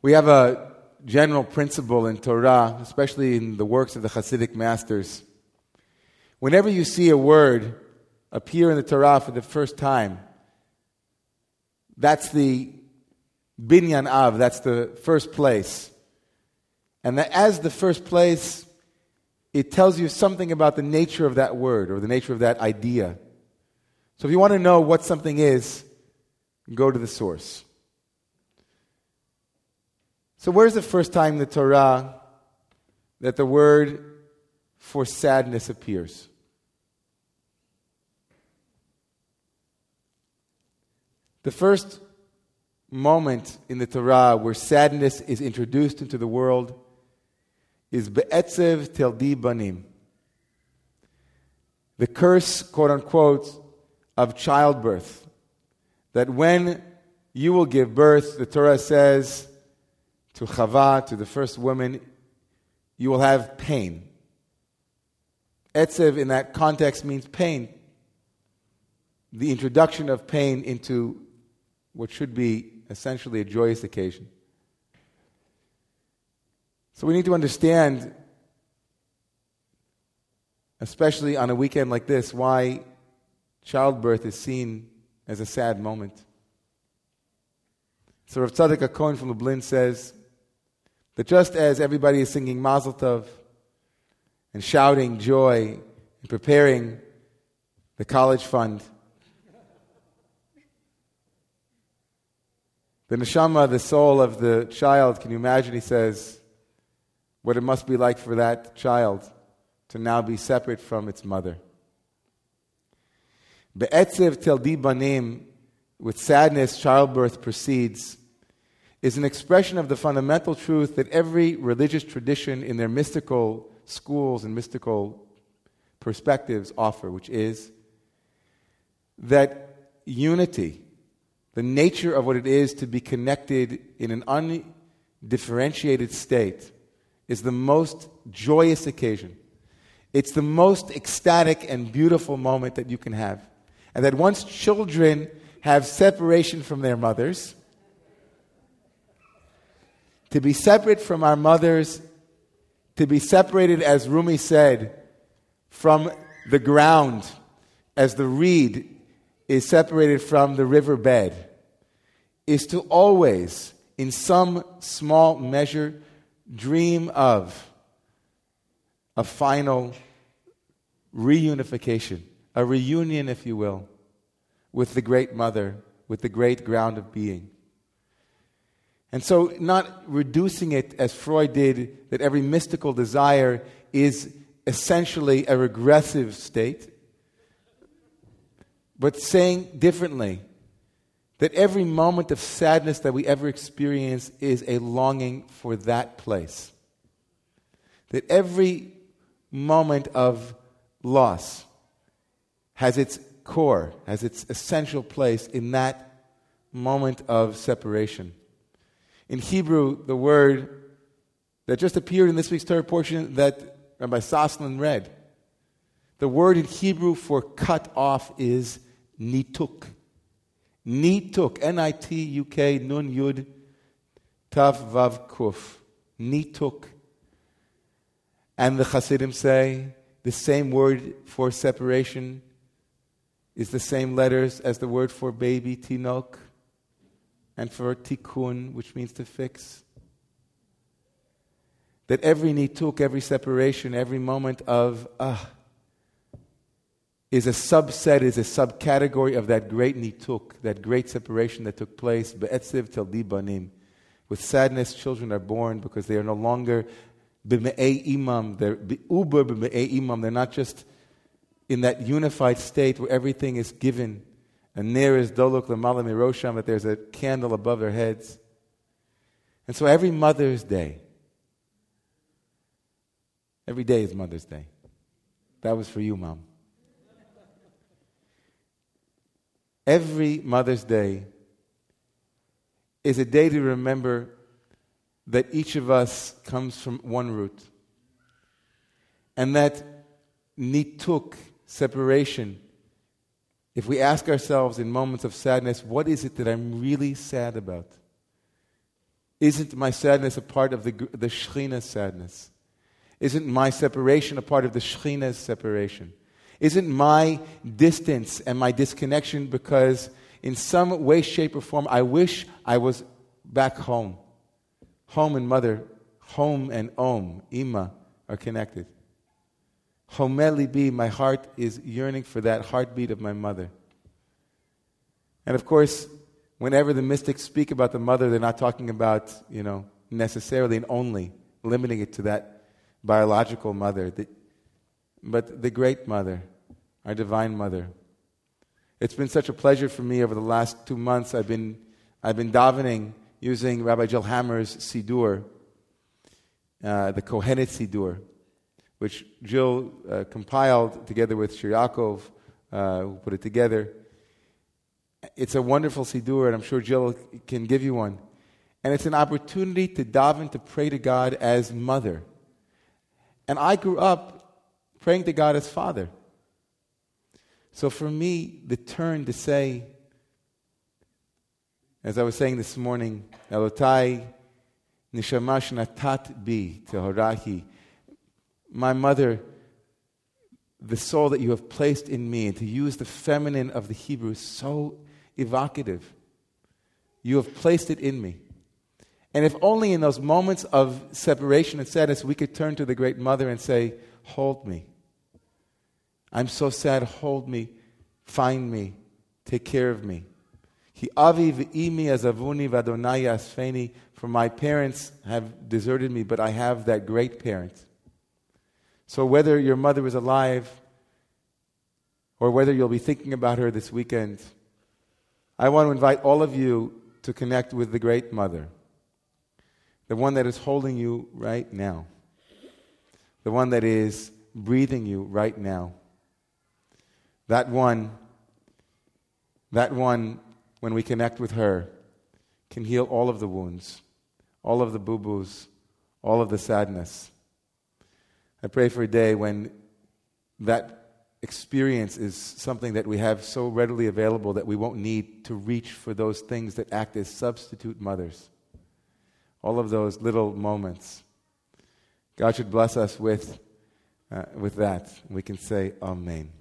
We have a general principle in Torah, especially in the works of the Hasidic masters. Whenever you see a word appear in the Torah for the first time, that's the binyan av, that's the first place. And that as the first place, it tells you something about the nature of that word or the nature of that idea. So if you want to know what something is, go to the source. So, where's the first time in the Torah that the word for sadness appears? The first moment in the Torah where sadness is introduced into the world is Be'etzev Teldi Banim. The curse, quote unquote, of childbirth. That when you will give birth, the Torah says, to Chava, to the first woman, you will have pain. Etzev in that context means pain. The introduction of pain into what should be essentially a joyous occasion. So we need to understand, especially on a weekend like this, why childbirth is seen as a sad moment. So Rav Tzadok HaKohen from Lublin says, that just as everybody is singing Mazel Tov and shouting joy and preparing the college fund, the neshama, the soul of the child, can you imagine? He says, what it must be like for that child to now be separate from its mother. Be'etzev teldi banim, with sadness, childbirth proceeds is an expression of the fundamental truth that every religious tradition in their mystical schools and mystical perspectives offer, which is that unity, the nature of what it is to be connected in an undifferentiated state, is the most joyous occasion. It's the most ecstatic and beautiful moment that you can have. And that once children have separation from their mothers, to be separate from our mothers, to be separated, as Rumi said, from the ground, as the reed is separated from the riverbed, is to always, in some small measure, dream of a final reunification, a reunion, if you will, with the great mother, with the great ground of being. And so, not reducing it as Freud did, that every mystical desire is essentially a regressive state, but saying differently that every moment of sadness that we ever experience is a longing for that place. That every moment of loss has its core, has its essential place in that moment of separation. In Hebrew, the word that just appeared in this week's Torah portion that Rabbi Soslin read, the word in Hebrew for cut off is nituk. Nituk, N I T U K, nun yud, tav vav kuf. Nituk. And the Hasidim say the same word for separation is the same letters as the word for baby, tinok and for tikkun, which means to fix. That every nituk, every separation, every moment of ah, is a subset, is a subcategory of that great nituk, that great separation that took place. Be'etziv tel banim. With sadness, children are born because they are no longer b'me'ei imam. They're uber b'me'ei imam. They're not just in that unified state where everything is given and there is doluk lemala mirosham, that there's a candle above their heads. And so every Mother's Day, every day is Mother's Day. That was for you, Mom. Every Mother's Day is a day to remember that each of us comes from one root. And that nituk, separation, if we ask ourselves in moments of sadness, what is it that I'm really sad about? Isn't my sadness a part of the, the Shekhinah's sadness? Isn't my separation a part of the Shekhinah's separation? Isn't my distance and my disconnection because, in some way, shape, or form, I wish I was back home? Home and mother, home and om, ima, are connected. Homeli be, my heart is yearning for that heartbeat of my mother. And of course, whenever the mystics speak about the mother, they're not talking about, you know, necessarily and only limiting it to that biological mother, but the great mother, our divine mother. It's been such a pleasure for me over the last two months. I've been, I've been davening using Rabbi Jill Hammer's Siddur, uh, the Kohenet Siddur, which Jill uh, compiled together with Shir Yaakov, uh, who put it together. It's a wonderful Siddur, and I'm sure Jill can give you one. And it's an opportunity to daven, to pray to God as mother. And I grew up praying to God as father. So for me, the turn to say, as I was saying this morning, Elotai nishamash natat bi tehorahi, my mother, the soul that you have placed in me, to use the feminine of the Hebrew is so evocative. You have placed it in me. And if only in those moments of separation and sadness we could turn to the great mother and say, Hold me. I'm so sad. Hold me. Find me. Take care of me. For my parents have deserted me, but I have that great parent. So whether your mother is alive or whether you'll be thinking about her this weekend, I want to invite all of you to connect with the great mother, the one that is holding you right now, the one that is breathing you right now. That one, that one, when we connect with her, can heal all of the wounds, all of the boo boos, all of the sadness. I pray for a day when that experience is something that we have so readily available that we won't need to reach for those things that act as substitute mothers. All of those little moments. God should bless us with, uh, with that. We can say, Amen.